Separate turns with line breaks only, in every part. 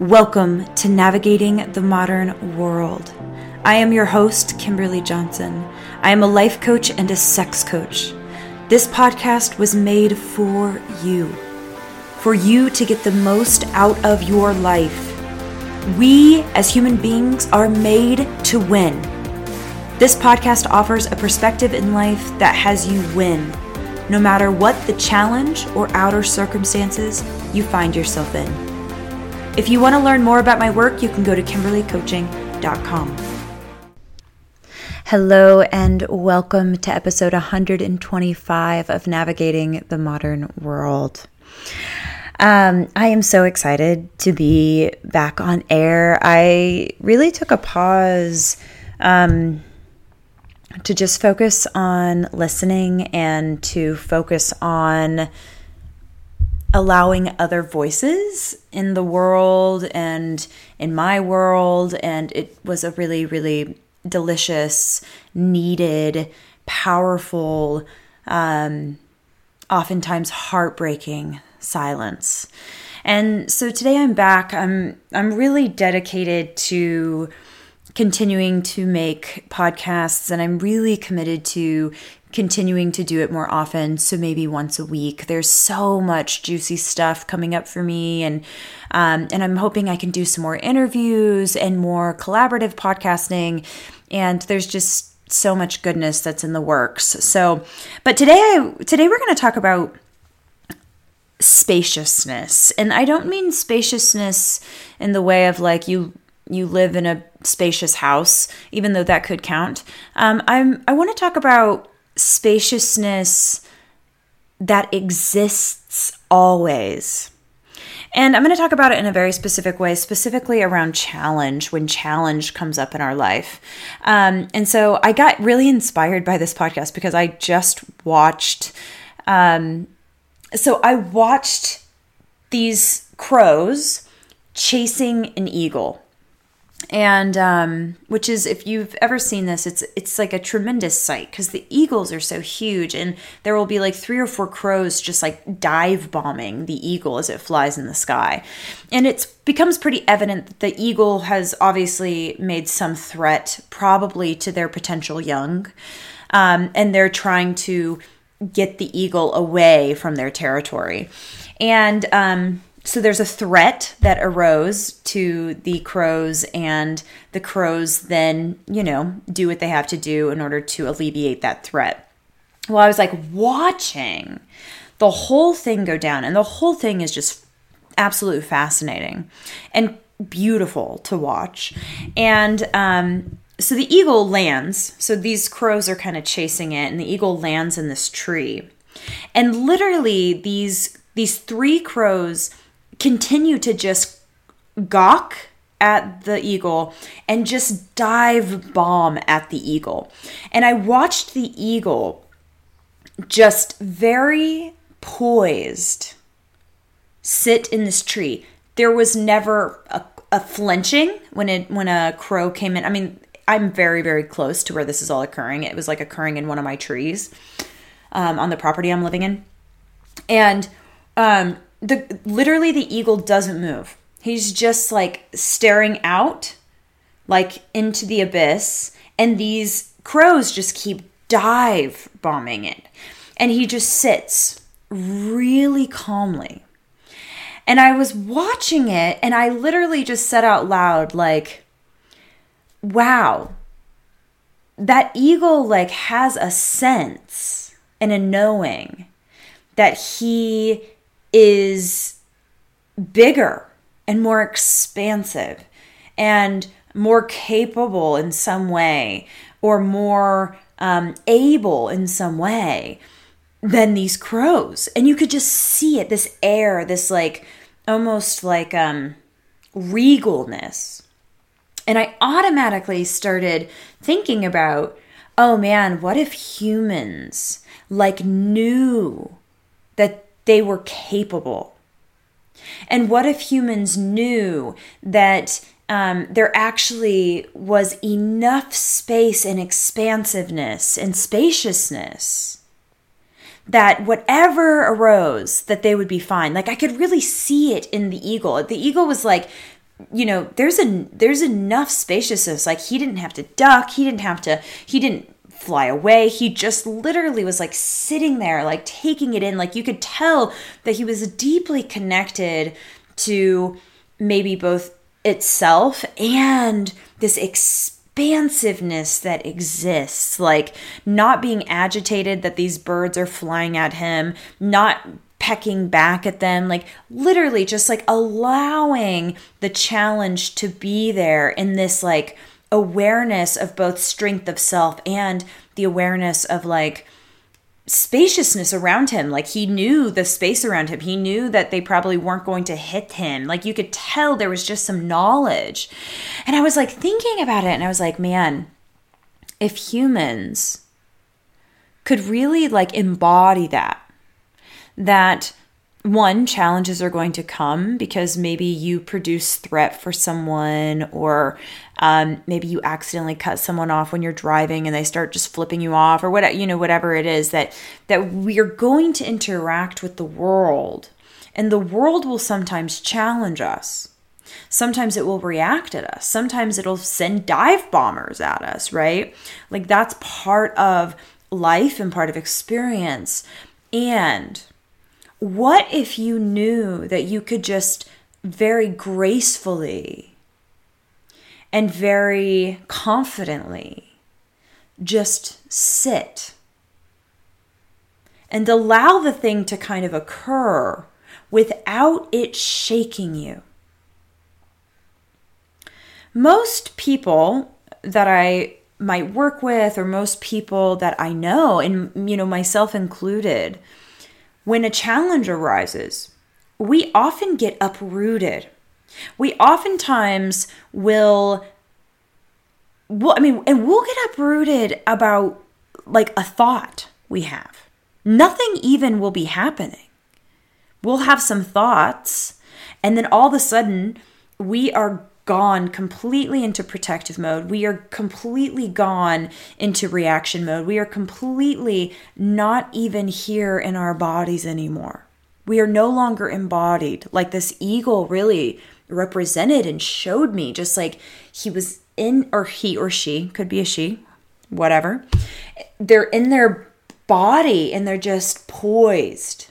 Welcome to Navigating the Modern World. I am your host, Kimberly Johnson. I am a life coach and a sex coach. This podcast was made for you, for you to get the most out of your life. We, as human beings, are made to win. This podcast offers a perspective in life that has you win, no matter what the challenge or outer circumstances you find yourself in. If you want to learn more about my work, you can go to kimberlycoaching.com. Hello, and welcome to episode 125 of Navigating the Modern World. Um, I am so excited to be back on air. I really took a pause um, to just focus on listening and to focus on allowing other voices in the world and in my world. And it was a really, really delicious, needed, powerful, um, oftentimes heartbreaking silence. And so today I'm back. I'm I'm really dedicated to continuing to make podcasts and I'm really committed to continuing to do it more often so maybe once a week. There's so much juicy stuff coming up for me and um, and i'm hoping i can do some more interviews and more collaborative podcasting and there's just so much goodness that's in the works. So but today i today we're going to talk about spaciousness and i don't mean spaciousness in the way of like you you live in a spacious house even though that could count. Um, i'm i want to talk about spaciousness that exists always. And I'm going to talk about it in a very specific way, specifically around challenge, when challenge comes up in our life. Um, and so I got really inspired by this podcast because I just watched. Um, so I watched these crows chasing an eagle and um, which is if you've ever seen this it's it's like a tremendous sight because the eagles are so huge and there will be like three or four crows just like dive bombing the eagle as it flies in the sky. And it becomes pretty evident that the eagle has obviously made some threat probably to their potential young um, and they're trying to get the eagle away from their territory. And um, so there's a threat that arose to the crows and the crows then you know do what they have to do in order to alleviate that threat. Well i was like watching the whole thing go down and the whole thing is just absolutely fascinating and beautiful to watch. And um, so the eagle lands. So these crows are kind of chasing it and the eagle lands in this tree. And literally these these three crows continue to just gawk at the eagle and just dive bomb at the eagle. And I watched the eagle just very poised sit in this tree. There was never a, a flinching when it when a crow came in. I mean, I'm very very close to where this is all occurring. It was like occurring in one of my trees um, on the property I'm living in, and um, the literally the eagle doesn't move. He's just like staring out like into the abyss and these crows just keep dive bombing it. And he just sits really calmly. And I was watching it and I literally just said out loud like wow. That eagle like has a sense and a knowing that he is bigger and more expansive and more capable in some way or more um, able in some way than these crows. And you could just see it this air, this like almost like um, regalness. And I automatically started thinking about, oh man, what if humans like knew that they were capable. And what if humans knew that um, there actually was enough space and expansiveness and spaciousness that whatever arose that they would be fine like i could really see it in the eagle the eagle was like you know, there's a there's enough spaciousness. Like he didn't have to duck, he didn't have to he didn't fly away. He just literally was like sitting there, like taking it in. Like you could tell that he was deeply connected to maybe both itself and this expansiveness that exists. Like not being agitated that these birds are flying at him, not pecking back at them, like literally just like allowing the challenge to be there in this like awareness of both strength of self and the awareness of like spaciousness around him. Like he knew the space around him. He knew that they probably weren't going to hit him. Like you could tell there was just some knowledge. And I was like thinking about it and I was like, man, if humans could really like embody that, that one challenges are going to come because maybe you produce threat for someone or um, maybe you accidentally cut someone off when you're driving and they start just flipping you off or what you know whatever it is that that we're going to interact with the world. And the world will sometimes challenge us. Sometimes it will react at us. Sometimes it'll send dive bombers at us right? Like that's part of life and part of experience. And what if you knew that you could just very gracefully and very confidently just sit and allow the thing to kind of occur without it shaking you? Most people that I might work with, or most people that I know, and you know, myself included, when a challenge arises, we often get uprooted. We oftentimes will, well, I mean, and we'll get uprooted about like a thought we have. Nothing even will be happening. We'll have some thoughts, and then all of a sudden, we are gone completely into protective mode. We are completely gone into reaction mode. We are completely not even here in our bodies anymore. We are no longer embodied like this eagle really represented and showed me, just like he was in, or he or she, could be a she, whatever. They're in their body and they're just poised,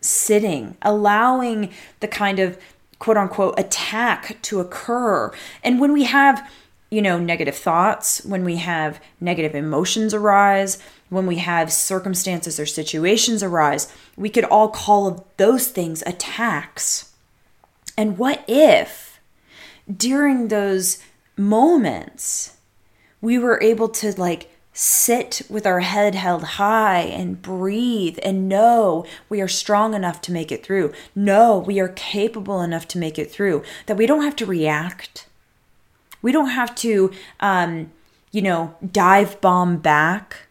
sitting, allowing the kind of quote unquote attack to occur. And when we have, you know, negative thoughts, when we have negative emotions arise, when we have circumstances or situations arise, we could all call those things attacks. And what if during those moments we were able to like sit with our head held high and breathe and know we are strong enough to make it through. Know we are capable enough to make it through. That we don't have to react. We don't have to, um, you know, dive bomb back.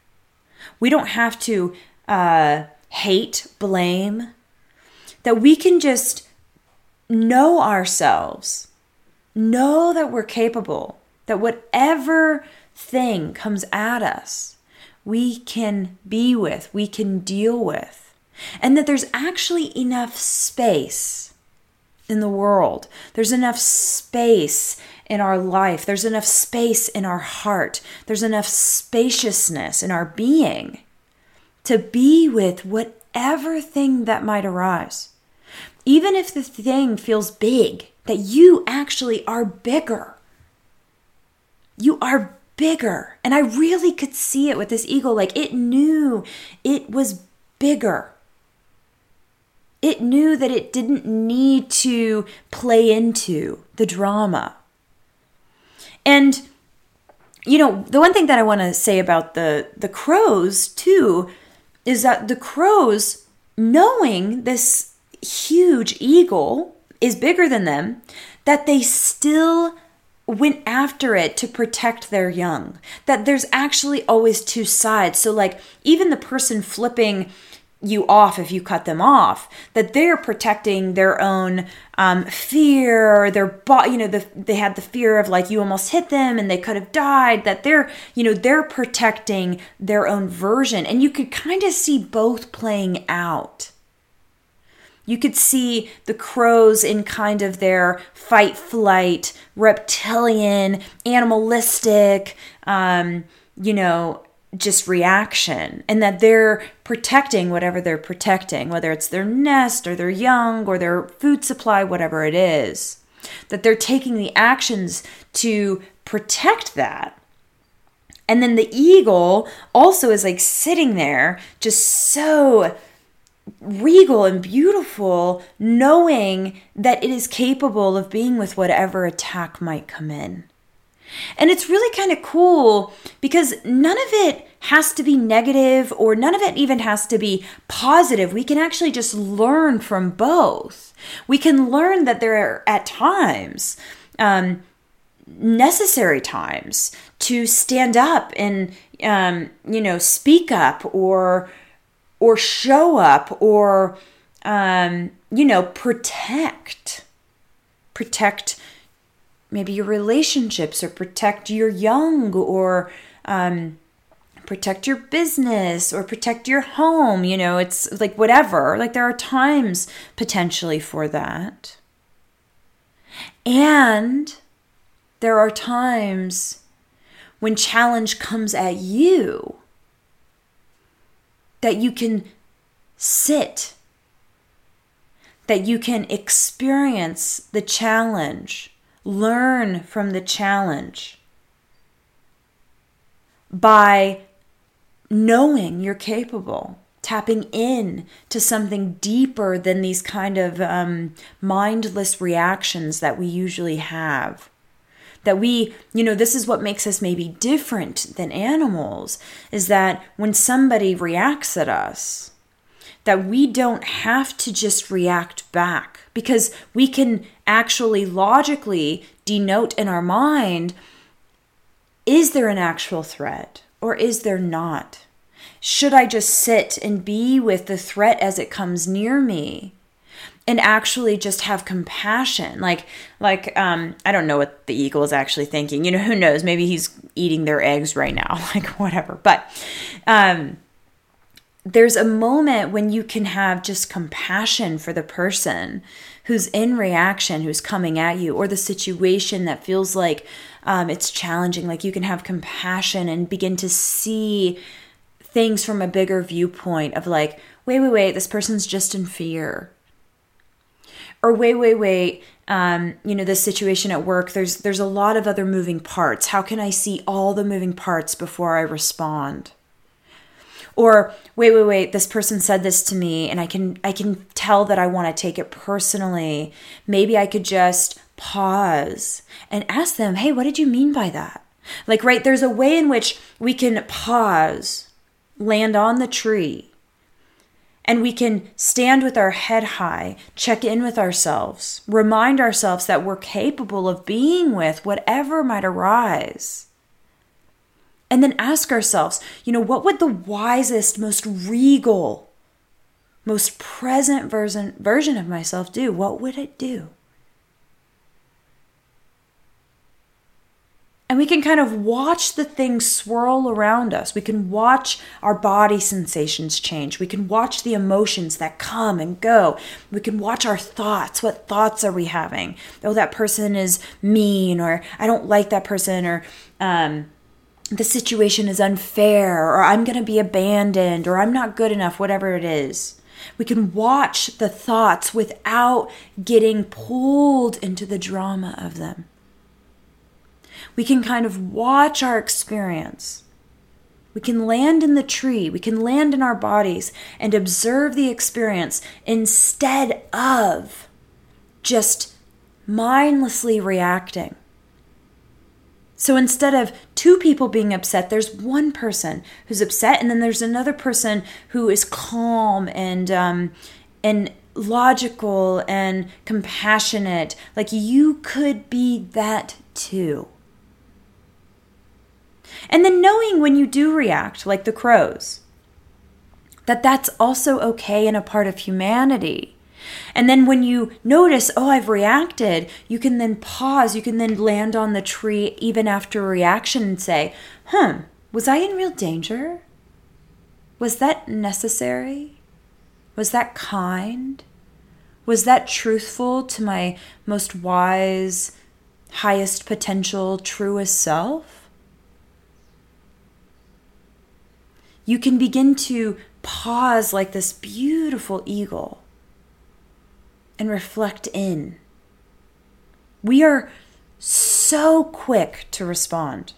We don't have to uh, hate, blame. That we can just know ourselves, know that we're capable, that whatever thing comes at us, we can be with, we can deal with. And that there's actually enough space in the world. There's enough space in our life. There's enough space in our heart. There's enough spaciousness in our being to be with whatever thing that might arise. Even if the thing feels big, that you actually are bigger. You are bigger. And I really could see it with this eagle. Like it knew it was bigger. It knew that it didn't need to play into the drama. And you know, the one thing that I want to say about the the crows too is that the crows knowing this huge eagle is bigger than them that they still went after it to protect their young. That there's actually always two sides. So, like, even the person flipping you off if you cut them off that they're protecting their own um, fear their body you know the, they had the fear of like you almost hit them and they could have died that they're you know they're protecting their own version and you could kind of see both playing out You could see the crows in kind of their fight, flight, reptilian, animalistic, um, you know, just reaction, and that they're protecting whatever they're protecting, whether it's their nest or their young or their food supply, whatever it is. That they're taking the actions to protect that. And then the eagle also is like sitting there, just so regal and beautiful, knowing that it is capable of being with whatever attack might come in. And it's really kind of cool because none of it has to be negative or none of it even has to be positive. We can actually just learn from both. We can learn that there are at times, um, necessary times to stand up and um, you know speak up or or show up or um, you know protect protect maybe your relationships or protect your young or um, protect your business or protect your home you know it's like whatever. Like there are times potentially for that. And there are times when challenge comes at you that you can sit, that you can experience the challenge, learn from the challenge by knowing you're capable tapping in to something deeper than these kind of um, mindless reactions that we usually have that we, you know, this is what makes us maybe different than animals is that when somebody reacts at us, that we don't have to just react back because we can actually logically denote in our mind is there an actual threat or is there not? Should I just sit and be with the threat as it comes near me? And actually just have compassion. Like like um i don't know what the eagle is actually thinking. You know who knows? Maybe he's eating their eggs right now like whatever. But um there's a moment when you can have just compassion for the person who's in reaction who's coming at you or the situation that feels like um, it's challenging. Like you can have compassion and begin to see things from a bigger viewpoint of like wait wait wait this person's just in fear or wait, wait, wait, um, you know, this situation at work, there's there's a lot of other moving parts. How can I see all the moving parts before I respond? Or wait, wait, wait, this person said this to me and I can I can tell that I want to take it personally. Maybe I could just pause and ask them, "Hey, what did you mean by that?" Like, right, there's a way in which we can pause, land on the tree, and we can stand with our head high, check in with ourselves, remind ourselves that we're capable of being with whatever might arise. And then ask ourselves, you know, what would the wisest, most regal, most present version, version of myself do? What would it do? And we can kind of watch the things swirl around us. We can watch our body sensations change. We can watch the emotions that come and go. We can watch our thoughts. What thoughts are we having? Oh, that person is mean, or I don't like that person, or um, the situation is unfair, or I'm going to be abandoned, or I'm not good enough, whatever it is. We can watch the thoughts without getting pulled into the drama of them we can kind of watch our experience. We can land in the tree, we can land in our bodies and observe the experience instead of just mindlessly reacting. So instead of two people being upset, there's one person who's upset, and then there's another person who is calm and um, and logical and compassionate. Like you could be that too. And then knowing when you do react, like the crows, that that's also okay and a part of humanity. And then when you notice, oh, I've reacted, you can then pause, you can then land on the tree even after a reaction and say, hmm, was I in real danger? Was that necessary? Was that kind? Was that truthful to my most wise, highest potential, truest self? You can begin to pause like this beautiful eagle and reflect in. We are so quick to respond.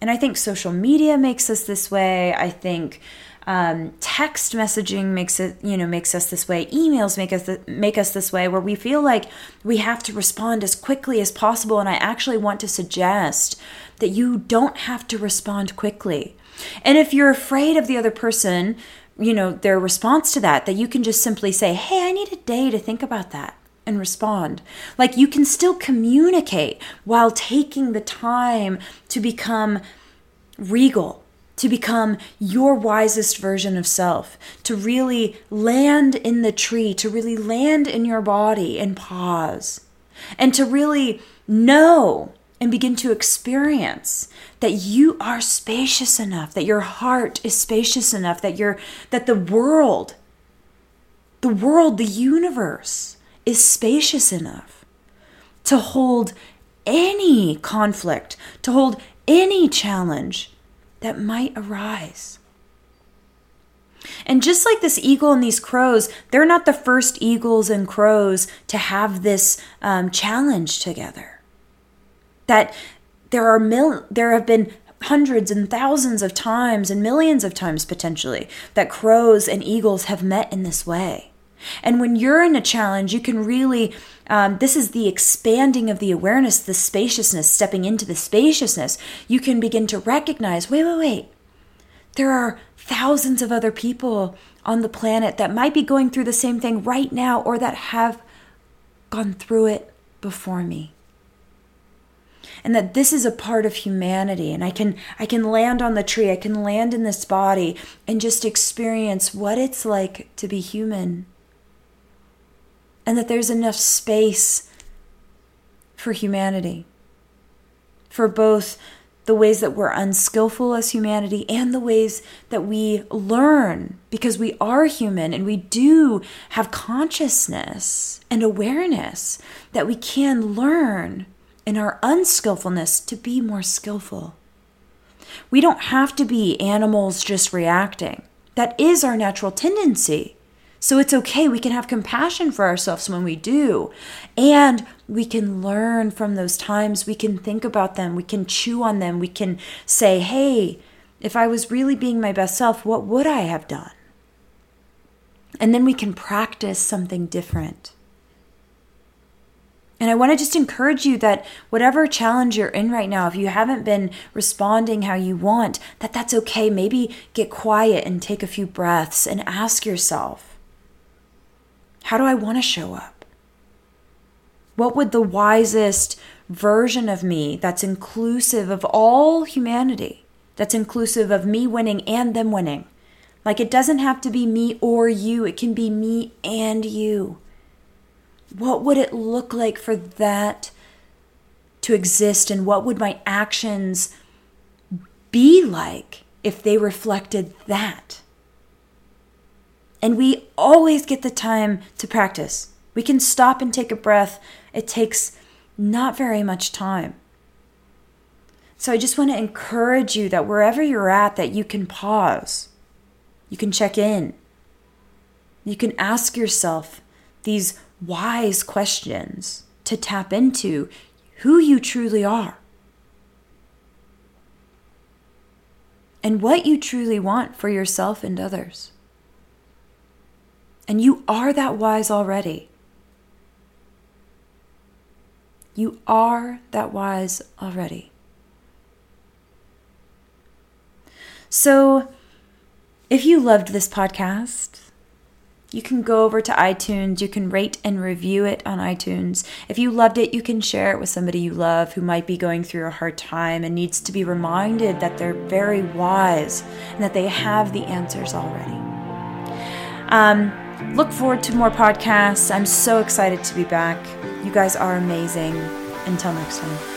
And I think social media makes us this way. I think um, text messaging makes it you know makes us this way. Emails make us th- make us this way where we feel like we have to respond as quickly as possible. And i actually want to suggest that you don't have to respond quickly. And if you're afraid of the other person you know their response to that that you can just simply say hey i need a day to think about that and respond. Like you can still communicate while taking the time to become regal, to become your wisest version of self, to really land in the tree, to really land in your body and pause, and to really know and begin to experience that you are spacious enough that your heart is spacious enough that you're that the world the world the universe is spacious enough to hold any conflict, to hold any challenge that might arise. And just like this eagle and these crows, they're not the first eagles and crows to have this um, challenge together. That there are mil- there have been hundreds and thousands of times and millions of times potentially that crows and eagles have met in this way. And when you're in a challenge, you can really, um, this is the expanding of the awareness, the spaciousness, stepping into the spaciousness. You can begin to recognize wait, wait, wait. There are thousands of other people on the planet that might be going through the same thing right now or that have gone through it before me and that this is a part of humanity and I can I can land on the tree I can land in this body and just experience what it's like to be human and that there's enough space for humanity, for both the ways that we're unskillful as humanity and the ways that we learn because we are human and we do have consciousness and awareness that we can learn in our unskillfulness to be more skillful. We don't have to be animals just reacting. That is our natural tendency. So it's okay. We can have compassion for ourselves when we do. And we can learn from those times. We can think about them. We can chew on them. We can say, hey, if I was really being my best self, what would I have done? And then we can practice something different. And I want to just encourage you that whatever challenge you're in right now, if you haven't been responding how you want, that that's okay. Maybe get quiet and take a few breaths and ask yourself, how do I want to show up? What would the wisest version of me that's inclusive of all humanity, that's inclusive of me winning and them winning? Like it doesn't have to be me or you, it can be me and you. What would it look like for that to exist, and what would my actions be like if they reflected that? And we always get the time to practice. We can stop and take a breath. It takes not very much time. So I just want to encourage you that wherever you're at that you can pause. You can check in. You can ask yourself these wise questions to tap into who you truly are. And what you truly want for yourself and others. And you are that wise already. You are that wise already. So, if you loved this podcast, you can go over to iTunes. You can rate and review it on iTunes. If you loved it, you can share it with somebody you love who might be going through a hard time and needs to be reminded that they're very wise and that they have the answers already. Um, Look forward to more podcasts. I'm so excited to be back. You guys are amazing. Until next time.